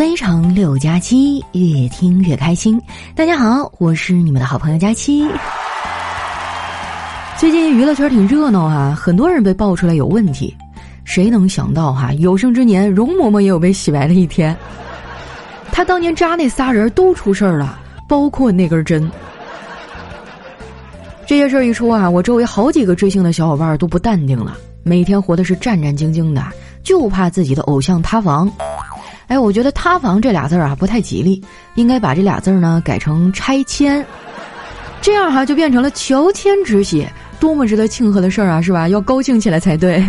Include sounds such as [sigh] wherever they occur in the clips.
非常六加七，越听越开心。大家好，我是你们的好朋友佳期。最近娱乐圈挺热闹哈，很多人被爆出来有问题。谁能想到哈，有生之年容嬷嬷也有被洗白的一天。她当年扎那仨人都出事儿了，包括那根针。这些事儿一出啊，我周围好几个追星的小伙伴都不淡定了，每天活的是战战兢兢的，就怕自己的偶像塌房。哎，我觉得“塌房”这俩字儿啊不太吉利，应该把这俩字儿呢改成“拆迁”，这样哈就变成了乔迁之喜，多么值得庆贺的事儿啊，是吧？要高兴起来才对。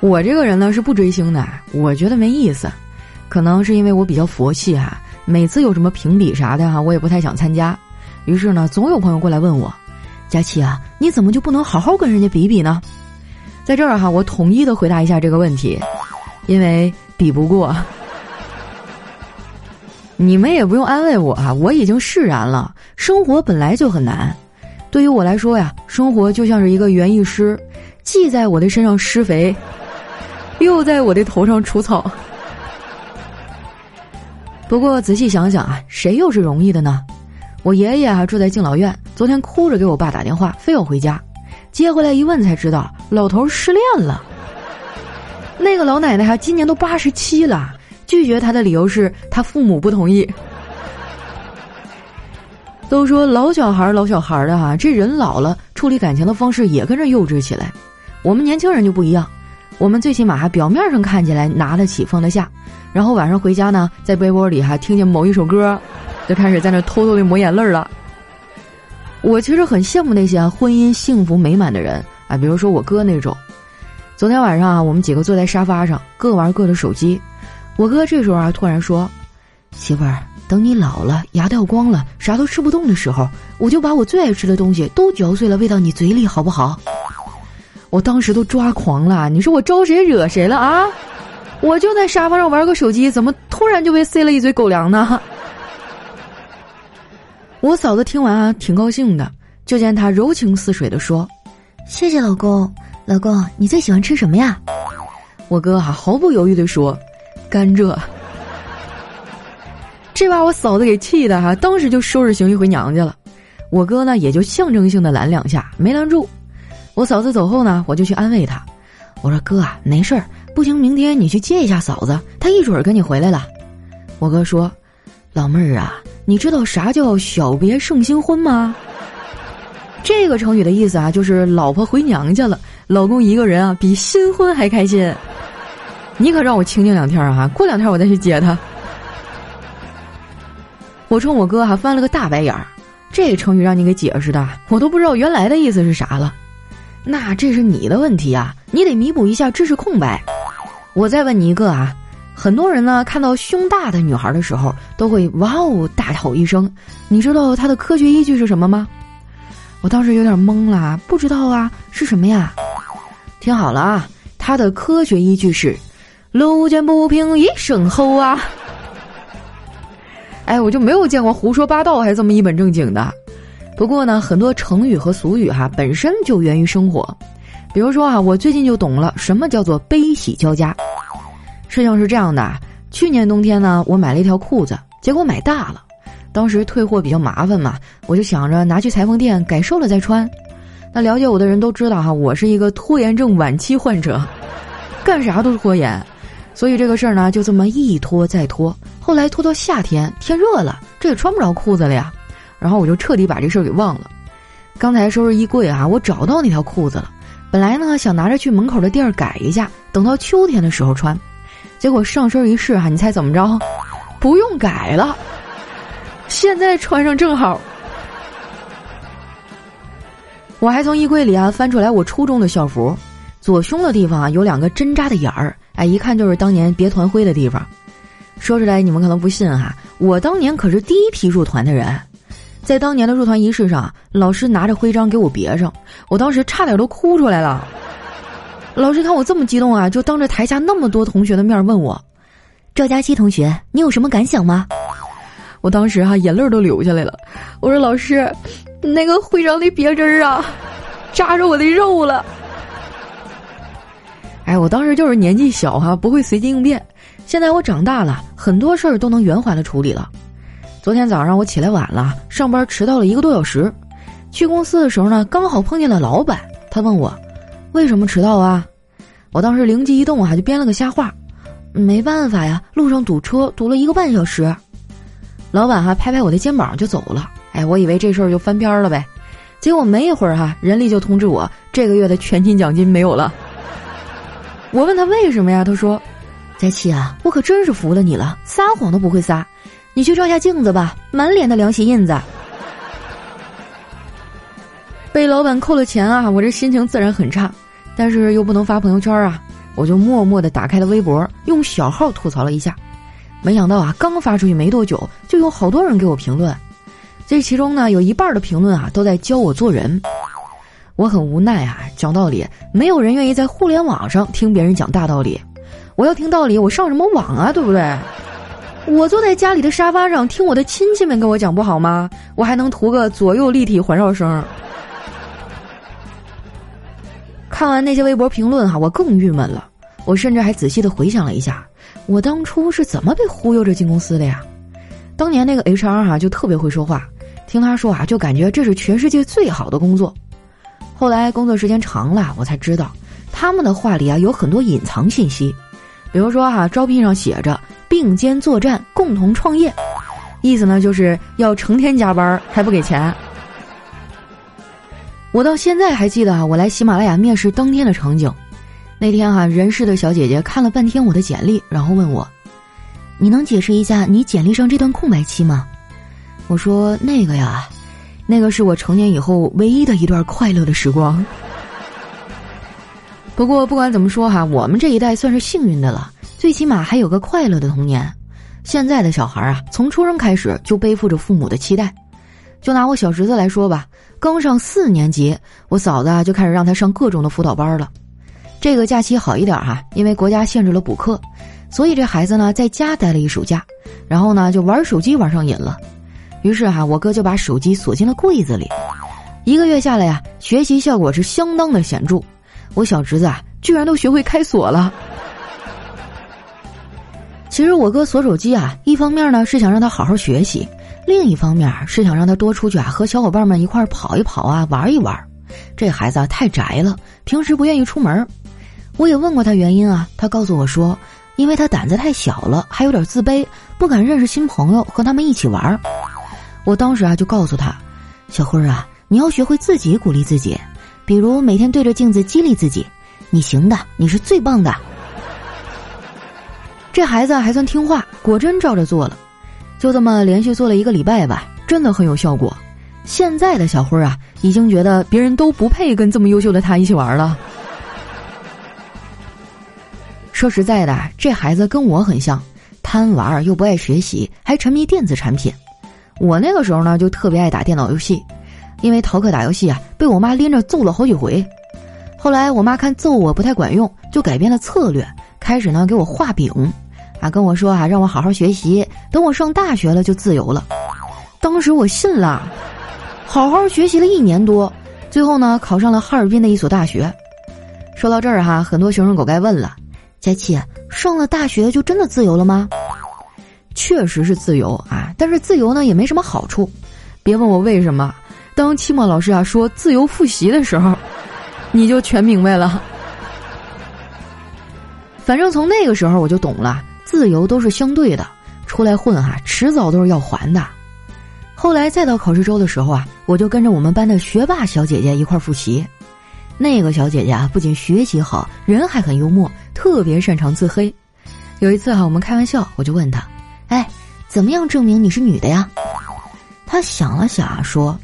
我这个人呢是不追星的，我觉得没意思，可能是因为我比较佛系哈，每次有什么评比啥的哈，我也不太想参加。于是呢，总有朋友过来问我：“佳琪啊，你怎么就不能好好跟人家比比呢？”在这儿哈，我统一的回答一下这个问题。因为比不过，你们也不用安慰我啊！我已经释然了。生活本来就很难，对于我来说呀，生活就像是一个园艺师，既在我的身上施肥，又在我的头上除草。不过仔细想想啊，谁又是容易的呢？我爷爷啊住在敬老院，昨天哭着给我爸打电话，非要回家，接回来一问才知道，老头失恋了。那个老奶奶哈，今年都八十七了，拒绝他的理由是他父母不同意。都说老小孩老小孩的哈，这人老了，处理感情的方式也跟着幼稚起来。我们年轻人就不一样，我们最起码还表面上看起来拿得起放得下，然后晚上回家呢，在被窝里哈听见某一首歌，就开始在那偷偷的抹眼泪了。我其实很羡慕那些婚姻幸福美满的人啊，比如说我哥那种。昨天晚上啊，我们几个坐在沙发上，各玩各的手机。我哥这时候啊，突然说：“媳妇儿，等你老了，牙掉光了，啥都吃不动的时候，我就把我最爱吃的东西都嚼碎了喂到你嘴里，好不好？”我当时都抓狂了，你说我招谁惹谁了啊？我就在沙发上玩个手机，怎么突然就被塞了一嘴狗粮呢？[laughs] 我嫂子听完啊，挺高兴的，就见她柔情似水的说：“谢谢老公。”老公，你最喜欢吃什么呀？我哥哈毫不犹豫的说：“甘蔗。[laughs] ”这把我嫂子给气的哈，当时就收拾行李回娘家了。我哥呢，也就象征性的拦两下，没拦住。我嫂子走后呢，我就去安慰他，我说：“哥啊，没事儿，不行，明天你去接一下嫂子，她一准儿跟你回来了。”我哥说：“老妹儿啊，你知道啥叫小别胜新婚吗？”这个成语的意思啊，就是老婆回娘家了。老公一个人啊，比新婚还开心。你可让我清静两天啊！过两天我再去接他。我冲我哥还翻了个大白眼儿。这成语让你给解释的，我都不知道原来的意思是啥了。那这是你的问题啊，你得弥补一下知识空白。我再问你一个啊，很多人呢看到胸大的女孩的时候，都会哇哦大吼一声。你知道它的科学依据是什么吗？我当时有点懵了，不知道啊，是什么呀？听好了啊，它的科学依据是“路见不平一声吼”啊！哎，我就没有见过胡说八道还这么一本正经的。不过呢，很多成语和俗语哈本身就源于生活。比如说啊，我最近就懂了什么叫做悲喜交加。事情是这样的，去年冬天呢，我买了一条裤子，结果买大了，当时退货比较麻烦嘛，我就想着拿去裁缝店改瘦了再穿。那了解我的人都知道哈，我是一个拖延症晚期患者，干啥都拖延，所以这个事儿呢就这么一拖再拖。后来拖到夏天，天热了，这也穿不着裤子了呀，然后我就彻底把这事儿给忘了。刚才收拾衣柜啊，我找到那条裤子了，本来呢想拿着去门口的店儿改一下，等到秋天的时候穿，结果上身一试哈，你猜怎么着？不用改了，现在穿上正好。我还从衣柜里啊翻出来我初中的校服，左胸的地方啊有两个针扎的眼儿，哎，一看就是当年别团徽的地方。说出来你们可能不信哈，我当年可是第一批入团的人，在当年的入团仪式上，老师拿着徽章给我别上，我当时差点都哭出来了。老师看我这么激动啊，就当着台下那么多同学的面问我：“赵佳琪同学，你有什么感想吗？”我当时哈眼泪都流下来了，我说：“老师。”那个徽章的别针儿啊，扎着我的肉了。哎，我当时就是年纪小哈，不会随机应变。现在我长大了，很多事儿都能圆滑的处理了。昨天早上我起来晚了，上班迟到了一个多小时。去公司的时候呢，刚好碰见了老板，他问我为什么迟到啊？我当时灵机一动啊，就编了个瞎话，没办法呀，路上堵车堵了一个半小时。老板哈拍拍我的肩膀就走了。哎，我以为这事儿就翻篇了呗，结果没一会儿哈，人力就通知我这个月的全勤奖金没有了。我问他为什么呀？他说：“佳琪啊，我可真是服了你了，撒谎都不会撒。你去照下镜子吧，满脸的凉席印子。”被老板扣了钱啊，我这心情自然很差，但是又不能发朋友圈啊，我就默默的打开了微博，用小号吐槽了一下。没想到啊，刚发出去没多久，就有好多人给我评论。这其中呢，有一半的评论啊，都在教我做人。我很无奈啊，讲道理，没有人愿意在互联网上听别人讲大道理。我要听道理，我上什么网啊？对不对？我坐在家里的沙发上听我的亲戚们跟我讲不好吗？我还能图个左右立体环绕声。看完那些微博评论哈，我更郁闷了。我甚至还仔细的回想了一下，我当初是怎么被忽悠着进公司的呀？当年那个 HR 哈就特别会说话，听他说啊，就感觉这是全世界最好的工作。后来工作时间长了，我才知道，他们的话里啊有很多隐藏信息，比如说哈，招聘上写着并肩作战，共同创业，意思呢就是要成天加班还不给钱。我到现在还记得啊，我来喜马拉雅面试当天的场景，那天哈，人事的小姐姐看了半天我的简历，然后问我，你能解释一下你简历上这段空白期吗？我说那个呀。那个是我成年以后唯一的一段快乐的时光。不过不管怎么说哈，我们这一代算是幸运的了，最起码还有个快乐的童年。现在的小孩啊，从出生开始就背负着父母的期待。就拿我小侄子来说吧，刚上四年级，我嫂子啊就开始让他上各种的辅导班了。这个假期好一点哈，因为国家限制了补课，所以这孩子呢在家待了一暑假，然后呢就玩手机玩上瘾了。于是哈，我哥就把手机锁进了柜子里。一个月下来呀，学习效果是相当的显著。我小侄子啊，居然都学会开锁了。其实我哥锁手机啊，一方面呢是想让他好好学习，另一方面是想让他多出去啊，和小伙伴们一块跑一跑啊，玩一玩。这孩子啊太宅了，平时不愿意出门。我也问过他原因啊，他告诉我说，因为他胆子太小了，还有点自卑，不敢认识新朋友，和他们一起玩。我当时啊就告诉他，小辉儿啊，你要学会自己鼓励自己，比如每天对着镜子激励自己，你行的，你是最棒的。这孩子还算听话，果真照着做了，就这么连续做了一个礼拜吧，真的很有效果。现在的小辉儿啊，已经觉得别人都不配跟这么优秀的他一起玩了。说实在的，这孩子跟我很像，贪玩又不爱学习，还沉迷电子产品。我那个时候呢，就特别爱打电脑游戏，因为逃课打游戏啊，被我妈拎着揍了好几回。后来我妈看揍我不太管用，就改变了策略，开始呢给我画饼，啊跟我说啊让我好好学习，等我上大学了就自由了。当时我信了，好好学习了一年多，最后呢考上了哈尔滨的一所大学。说到这儿哈，很多学生狗该问了：佳琪，上了大学就真的自由了吗？确实是自由啊，但是自由呢也没什么好处。别问我为什么，当期末老师啊说自由复习的时候，你就全明白了。反正从那个时候我就懂了，自由都是相对的，出来混哈，迟早都是要还的。后来再到考试周的时候啊，我就跟着我们班的学霸小姐姐一块儿复习。那个小姐姐啊，不仅学习好，人还很幽默，特别擅长自黑。有一次啊，我们开玩笑，我就问她。哎，怎么样证明你是女的呀？他想了想啊说：“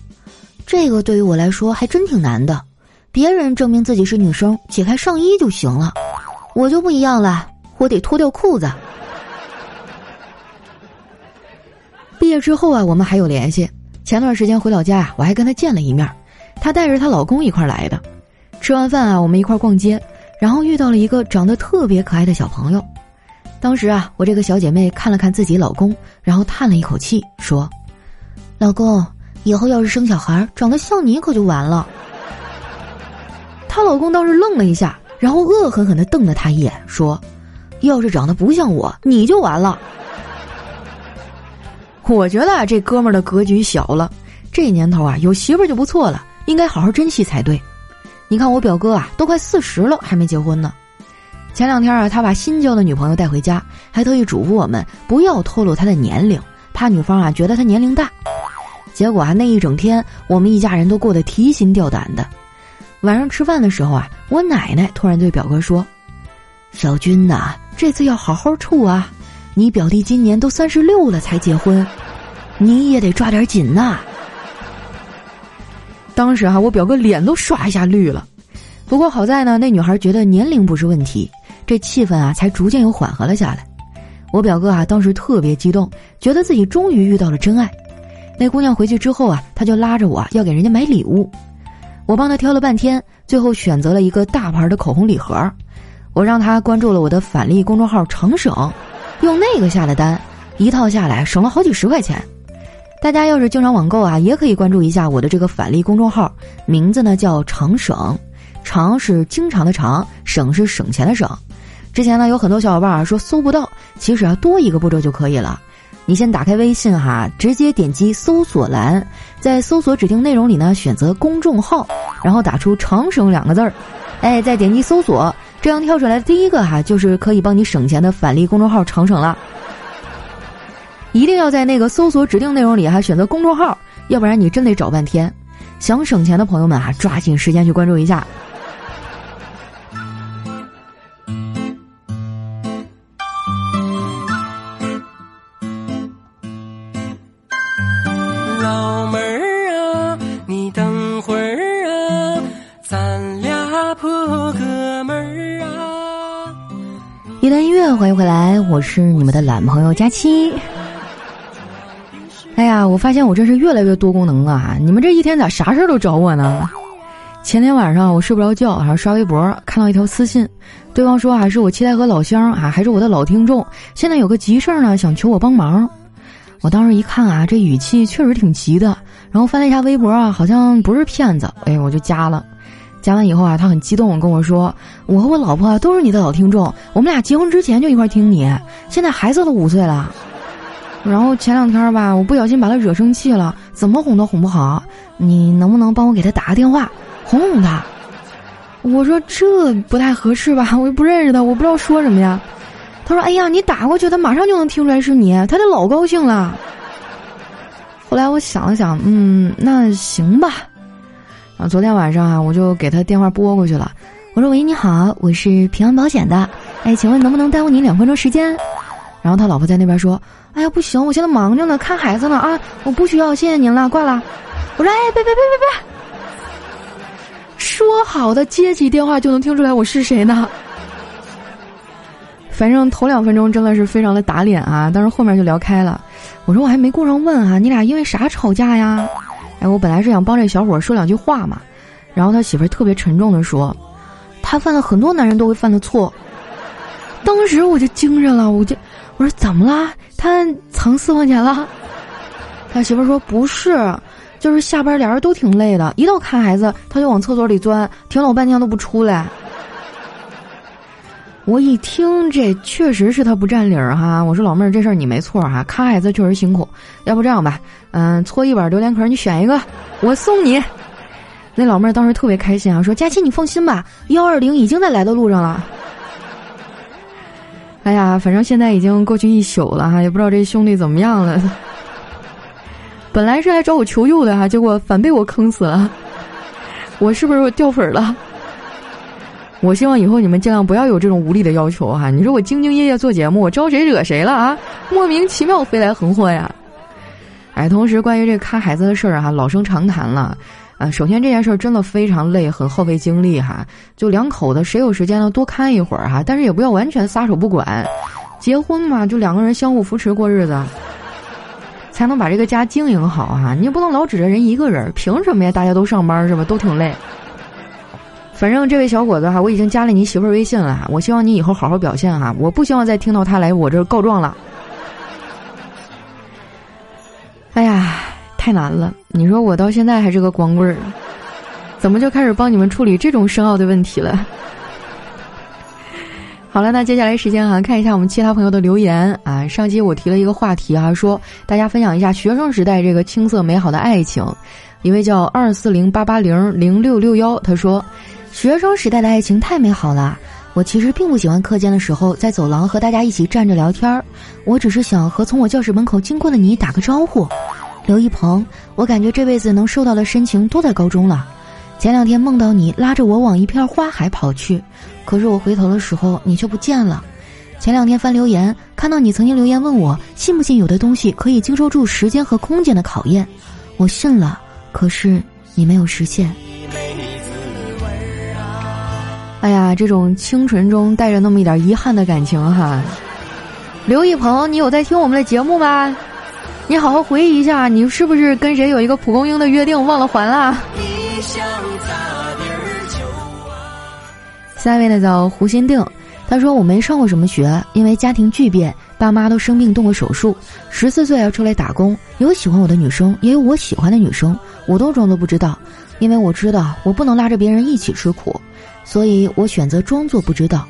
这个对于我来说还真挺难的。别人证明自己是女生，解开上衣就行了，我就不一样了，我得脱掉裤子。”毕业之后啊，我们还有联系。前段时间回老家啊，我还跟她见了一面。她带着她老公一块来的。吃完饭啊，我们一块逛街，然后遇到了一个长得特别可爱的小朋友。当时啊，我这个小姐妹看了看自己老公，然后叹了一口气，说：“老公，以后要是生小孩长得像你，可就完了。”她老公当时愣了一下，然后恶狠狠地瞪了他一眼，说：“要是长得不像我，你就完了。”我觉得啊，这哥们儿的格局小了。这年头啊，有媳妇儿就不错了，应该好好珍惜才对。你看我表哥啊，都快四十了，还没结婚呢。前两天啊，他把新交的女朋友带回家，还特意嘱咐我们不要透露他的年龄，怕女方啊觉得他年龄大。结果啊，那一整天我们一家人都过得提心吊胆的。晚上吃饭的时候啊，我奶奶突然对表哥说：“小军呐，这次要好好处啊，你表弟今年都三十六了才结婚，你也得抓点紧呐。”当时哈，我表哥脸都唰一下绿了。不过好在呢，那女孩觉得年龄不是问题，这气氛啊才逐渐又缓和了下来。我表哥啊当时特别激动，觉得自己终于遇到了真爱。那姑娘回去之后啊，他就拉着我要给人家买礼物。我帮他挑了半天，最后选择了一个大牌的口红礼盒。我让他关注了我的返利公众号“长省”，用那个下的单，一套下来省了好几十块钱。大家要是经常网购啊，也可以关注一下我的这个返利公众号，名字呢叫“长省”，长是经常的长，省是省钱的省。之前呢有很多小伙伴啊说搜不到，其实啊多一个步骤就可以了。你先打开微信哈，直接点击搜索栏，在搜索指定内容里呢选择公众号，然后打出“长省”两个字儿，哎，再点击搜索，这样跳出来的第一个哈就是可以帮你省钱的返利公众号“长省”了。一定要在那个搜索指定内容里还选择公众号，要不然你真得找半天。想省钱的朋友们啊，抓紧时间去关注一下。老妹儿啊，你等会儿啊，咱俩破哥们儿啊。一段音乐，欢迎回来，我是你们的懒朋友佳期。哎呀，我发现我真是越来越多功能了啊！你们这一天咋啥事儿都找我呢？前天晚上我睡不着觉，还刷微博，看到一条私信，对方说还是我七台河老乡啊，还是我的老听众，现在有个急事儿呢，想求我帮忙。我当时一看啊，这语气确实挺急的，然后翻了一下微博啊，好像不是骗子，哎，我就加了。加完以后啊，他很激动跟我说：“我和我老婆都是你的老听众，我们俩结婚之前就一块听你，现在孩子都五岁了。”然后前两天吧，我不小心把他惹生气了，怎么哄都哄不好。你能不能帮我给他打个电话，哄哄他？我说这不太合适吧，我又不认识他，我不知道说什么呀。他说：“哎呀，你打过去，他马上就能听出来是你，他得老高兴了。”后来我想了想，嗯，那行吧。啊昨天晚上啊，我就给他电话拨过去了。我说：“喂，你好，我是平安保险的，哎，请问能不能耽误您两分钟时间？”然后他老婆在那边说。哎呀，不行，我现在忙着呢，看孩子呢啊！我不需要，谢谢您了，挂了。我说，哎，别别别别别！说好的接起电话就能听出来我是谁呢？反正头两分钟真的是非常的打脸啊，但是后面就聊开了。我说我还没顾上问啊，你俩因为啥吵架呀？哎，我本来是想帮这小伙说两句话嘛，然后他媳妇儿特别沉重的说，他犯了很多男人都会犯的错。当时我就惊着了，我就我说怎么啦？他藏私房钱了，他媳妇说不是，就是下班俩人都挺累的，一到看孩子他就往厕所里钻，停老半天都不出来。我一听这确实是他不占理儿哈，我说老妹儿这事儿你没错哈，看孩子确实辛苦，要不这样吧，嗯，搓一碗榴莲壳你选一个，我送你。那老妹儿当时特别开心啊，说佳琪你放心吧，幺二零已经在来的路上了。哎呀，反正现在已经过去一宿了哈，也不知道这兄弟怎么样了。[laughs] 本来是来找我求救的哈，结果反被我坑死了。我是不是掉粉了？我希望以后你们尽量不要有这种无理的要求哈。你说我兢兢业业做节目，我招谁惹谁了啊？莫名其妙飞来横祸呀！哎，同时关于这个看孩子的事儿哈，老生常谈了。啊，首先这件事儿真的非常累，很耗费精力哈。就两口子谁有时间呢，多看一会儿哈，但是也不要完全撒手不管。结婚嘛，就两个人相互扶持过日子，才能把这个家经营好哈。你也不能老指着人一个人，凭什么呀？大家都上班是吧？都挺累。反正这位小伙子哈，我已经加了你媳妇儿微信了，我希望你以后好好表现哈。我不希望再听到他来我这告状了。[laughs] 哎呀。太难了，你说我到现在还是个光棍儿，怎么就开始帮你们处理这种深奥的问题了？好了，那接下来时间哈，看一下我们其他朋友的留言啊。上期我提了一个话题啊，说大家分享一下学生时代这个青涩美好的爱情。一位叫二四零八八零零六六幺，他说，学生时代的爱情太美好了。我其实并不喜欢课间的时候在走廊和大家一起站着聊天儿，我只是想和从我教室门口经过的你打个招呼。刘一鹏，我感觉这辈子能受到的深情都在高中了。前两天梦到你拉着我往一片花海跑去。可是我回头的时候，你却不见了。前两天翻留言，看到你曾经留言问我，信不信有的东西可以经受住时间和空间的考验？我信了，可是你没有实现。哎呀，这种清纯中带着那么一点遗憾的感情哈。刘一鹏，你有在听我们的节目吗？你好好回忆一下，你是不是跟谁有一个蒲公英的约定，忘了还了？下一位呢叫胡心定，他说我没上过什么学，因为家庭巨变，爸妈都生病动过手术，十四岁要出来打工，有喜欢我的女生，也有我喜欢的女生，我都装作不知道，因为我知道我不能拉着别人一起吃苦，所以我选择装作不知道。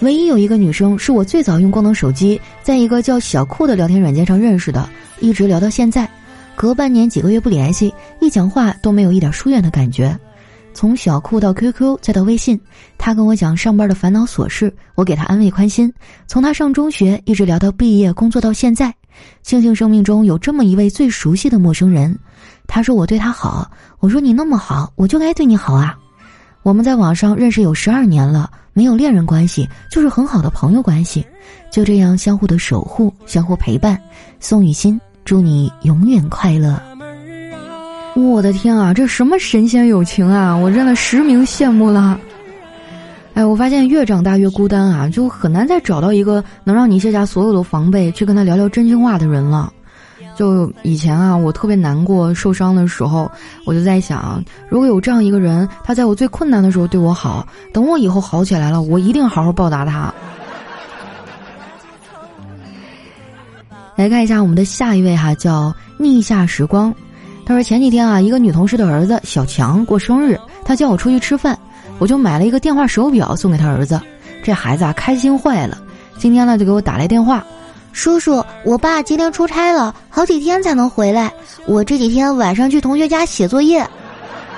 唯一有一个女生是我最早用功能手机，在一个叫小酷的聊天软件上认识的，一直聊到现在，隔半年几个月不联系，一讲话都没有一点疏远的感觉。从小酷到 QQ 再到微信，他跟我讲上班的烦恼琐事，我给他安慰宽心。从他上中学一直聊到毕业工作到现在，庆幸生命中有这么一位最熟悉的陌生人。他说我对他好，我说你那么好，我就该对你好啊。我们在网上认识有十二年了，没有恋人关系，就是很好的朋友关系，就这样相互的守护，相互陪伴。宋雨欣，祝你永远快乐。我的天啊，这什么神仙友情啊！我真的实名羡慕了。哎，我发现越长大越孤单啊，就很难再找到一个能让你卸下所有的防备去跟他聊聊真心话的人了。就以前啊，我特别难过、受伤的时候，我就在想，如果有这样一个人，他在我最困难的时候对我好，等我以后好起来了，我一定好好报答他。来看一下我们的下一位哈，叫逆夏时光。他说前几天啊，一个女同事的儿子小强过生日，他叫我出去吃饭，我就买了一个电话手表送给他儿子。这孩子啊，开心坏了。今天呢，就给我打来电话，叔叔，我爸今天出差了，好几天才能回来。我这几天晚上去同学家写作业，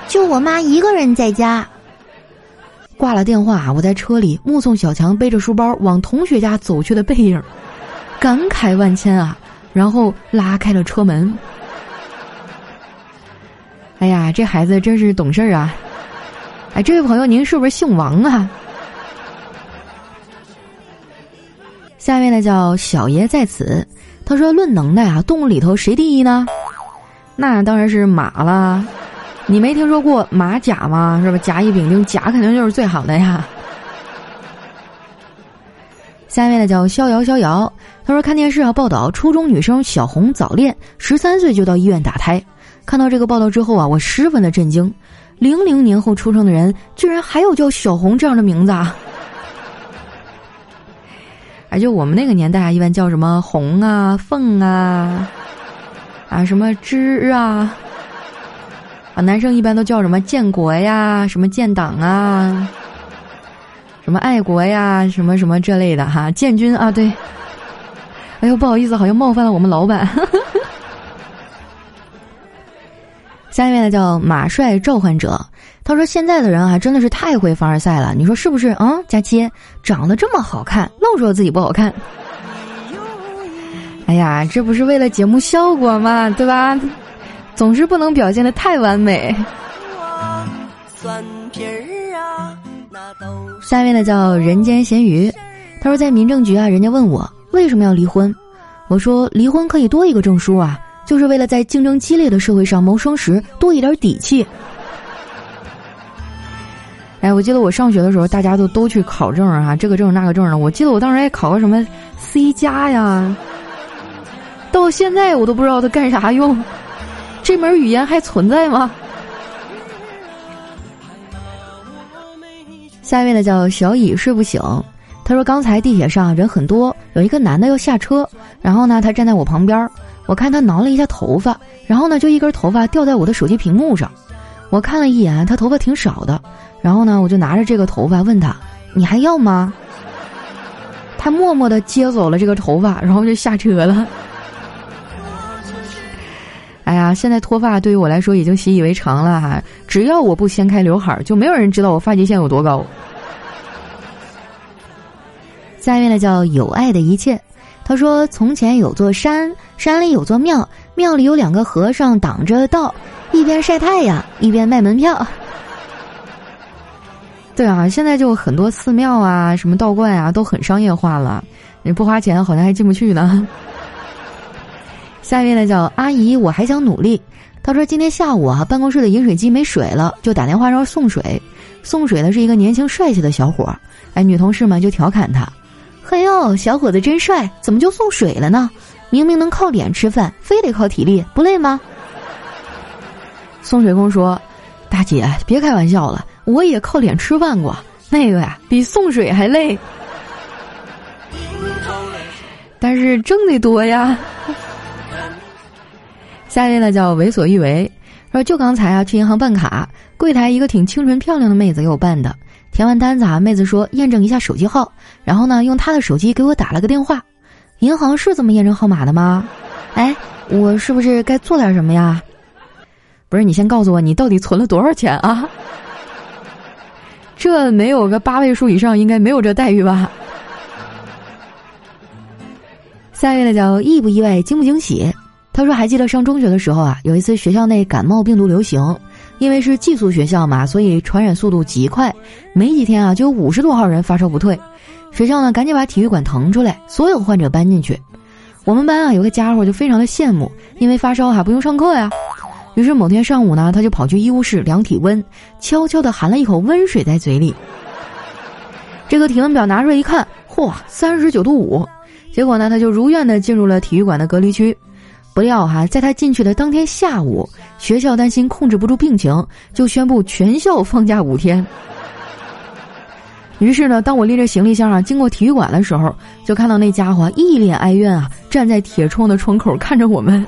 就我妈一个人在家。挂了电话，我在车里目送小强背着书包往同学家走去的背影，感慨万千啊！然后拉开了车门。哎呀，这孩子真是懂事儿啊！哎，这位朋友，您是不是姓王啊？下面呢叫小爷在此，他说：“论能耐啊，动物里头谁第一呢？那当然是马了。你没听说过马甲吗？是吧？甲乙丙丁，甲肯定就是最好的呀。”下面呢叫逍遥逍遥，他说：“看电视啊，报道初中女生小红早恋，十三岁就到医院打胎。”看到这个报道之后啊，我十分的震惊，零零年后出生的人居然还有叫小红这样的名字啊！而且我们那个年代啊，一般叫什么红啊、凤啊，啊什么枝啊，啊男生一般都叫什么建国呀、什么建党啊、什么爱国呀、什么什么这类的哈，建军啊，对。哎呦，不好意思，好像冒犯了我们老板。下一位呢叫马帅召唤者，他说现在的人啊真的是太会凡尔赛了，你说是不是啊？佳期长得这么好看，愣说自己不好看。哎呀，这不是为了节目效果吗？对吧？总是不能表现的太完美。下一位呢叫人间咸鱼，他说在民政局啊，人家问我为什么要离婚，我说离婚可以多一个证书啊。就是为了在竞争激烈的社会上谋生时多一点底气。哎，我记得我上学的时候，大家都都去考证啊，这个证那个证的。我记得我当时还考个什么 C 加呀，到现在我都不知道它干啥用。这门语言还存在吗？下一位呢叫小乙睡不醒，他说刚才地铁上人很多，有一个男的要下车，然后呢他站在我旁边。我看他挠了一下头发，然后呢，就一根头发掉在我的手机屏幕上。我看了一眼，他头发挺少的。然后呢，我就拿着这个头发问他：“你还要吗？” [laughs] 他默默的接走了这个头发，然后就 [laughs] 下车了。哎呀，现在脱发对于我来说已经习以为常了哈，只要我不掀开刘海儿，就没有人知道我发际线有多高。下面呢叫有爱的一切，他说：从前有座山，山里有座庙，庙里有两个和尚挡着道，一边晒太阳，一边卖门票。对啊，现在就很多寺庙啊，什么道观啊，都很商业化了。你不花钱，好像还进不去呢。下一位呢叫阿姨，我还想努力。他说今天下午啊，办公室的饮水机没水了，就打电话让送水。送水的是一个年轻帅气的小伙。哎，女同事们就调侃他：“嘿呦，小伙子真帅，怎么就送水了呢？明明能靠脸吃饭，非得靠体力，不累吗？”送水工说：“大姐，别开玩笑了。”我也靠脸吃饭过，那个呀比送水还累，但是挣得多呀。下一位呢叫为所欲为，说就刚才啊去银行办卡，柜台一个挺清纯漂亮的妹子给我办的，填完单子啊，妹子说验证一下手机号，然后呢用她的手机给我打了个电话，银行是这么验证号码的吗？哎，我是不是该做点什么呀？不是，你先告诉我你到底存了多少钱啊？这没有个八位数以上，应该没有这待遇吧？下一位呢叫意不意外，惊不惊喜？他说还记得上中学的时候啊，有一次学校内感冒病毒流行，因为是寄宿学校嘛，所以传染速度极快，没几天啊就有五十多号人发烧不退，学校呢赶紧把体育馆腾出来，所有患者搬进去。我们班啊有个家伙就非常的羡慕，因为发烧还不用上课呀。于是某天上午呢，他就跑去医务室量体温，悄悄地含了一口温水在嘴里。这个体温表拿出来一看，嚯，三十九度五！结果呢，他就如愿的进入了体育馆的隔离区。不料哈，在他进去的当天下午，学校担心控制不住病情，就宣布全校放假五天。于是呢，当我拎着行李箱啊经过体育馆的时候，就看到那家伙一脸哀怨啊，站在铁窗的窗口看着我们。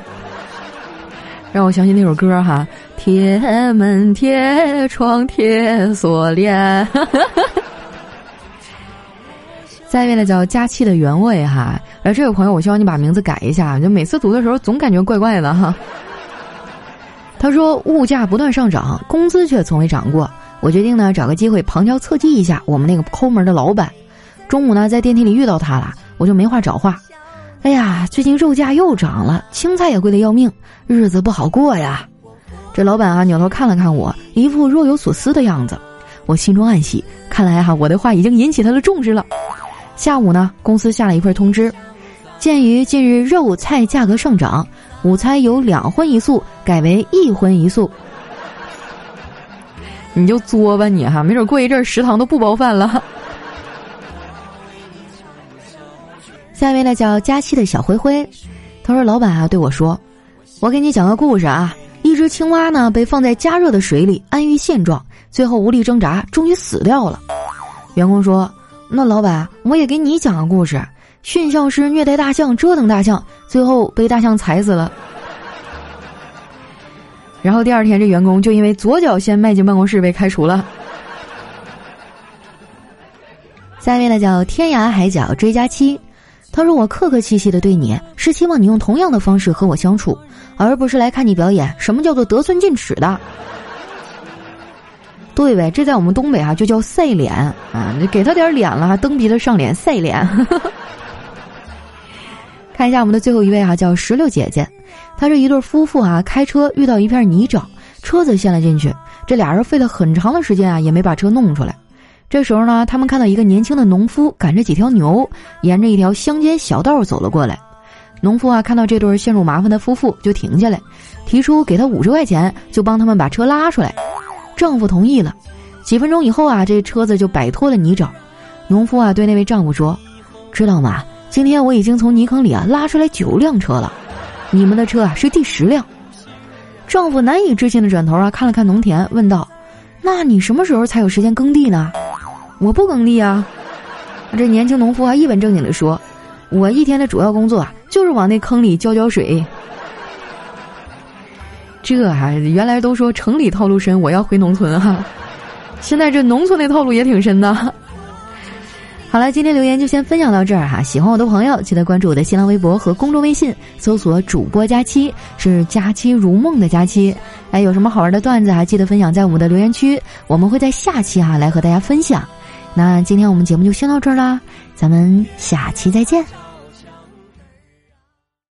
让我想起那首歌哈，铁门铁窗铁锁链。[laughs] 下一位呢叫佳期的原味哈，而这位朋友，我希望你把名字改一下，就每次读的时候总感觉怪怪的哈。他说物价不断上涨，工资却从未涨过，我决定呢找个机会旁敲侧击一下我们那个抠门的老板。中午呢在电梯里遇到他了，我就没话找话。哎呀，最近肉价又涨了，青菜也贵得要命，日子不好过呀。这老板啊，扭头看了看我，一副若有所思的样子。我心中暗喜，看来哈，我的话已经引起他的重视了。下午呢，公司下了一份通知，鉴于近日肉菜价格上涨，午餐由两荤一素改为一荤一素。[laughs] 你就作吧你哈，没准过一阵食堂都不包饭了。[laughs] 下一位呢叫佳期的小灰灰，他说：“老板啊，对我说，我给你讲个故事啊。一只青蛙呢被放在加热的水里，安于现状，最后无力挣扎，终于死掉了。”员工说：“那老板，我也给你讲个故事。驯象师虐待大象，折腾大象，最后被大象踩死了。然后第二天，这员工就因为左脚先迈进办公室被开除了。”下一位呢叫天涯海角追加期。他说：“我客客气气的对你，是希望你用同样的方式和我相处，而不是来看你表演。什么叫做得寸进尺的？[laughs] 对呗，这在我们东北啊就叫赛脸啊！你给他点脸了，蹬鼻子上脸赛脸。[laughs] 看一下我们的最后一位哈，叫石榴姐姐，她是一对夫妇啊，开车遇到一片泥沼，车子陷了进去，这俩人费了很长的时间啊，也没把车弄出来。”这时候呢，他们看到一个年轻的农夫赶着几条牛，沿着一条乡间小道走了过来。农夫啊，看到这对陷入麻烦的夫妇，就停下来，提出给他五十块钱，就帮他们把车拉出来。丈夫同意了。几分钟以后啊，这车子就摆脱了泥沼。农夫啊，对那位丈夫说：“知道吗？今天我已经从泥坑里啊拉出来九辆车了，你们的车啊是第十辆。”丈夫难以置信的转头啊看了看农田，问道：“那你什么时候才有时间耕地呢？”我不耕地啊！这年轻农夫还一本正经的说：“我一天的主要工作啊，就是往那坑里浇浇水。”这还原来都说城里套路深，我要回农村哈。现在这农村的套路也挺深的。好了，今天留言就先分享到这儿哈。喜欢我的朋友，记得关注我的新浪微博和公众微信，搜索“主播佳期”，是“佳期如梦”的佳期。哎，有什么好玩的段子啊记得分享在我们的留言区，我们会在下期哈来和大家分享。那今天我们节目就先到这儿啦，咱们下期再见。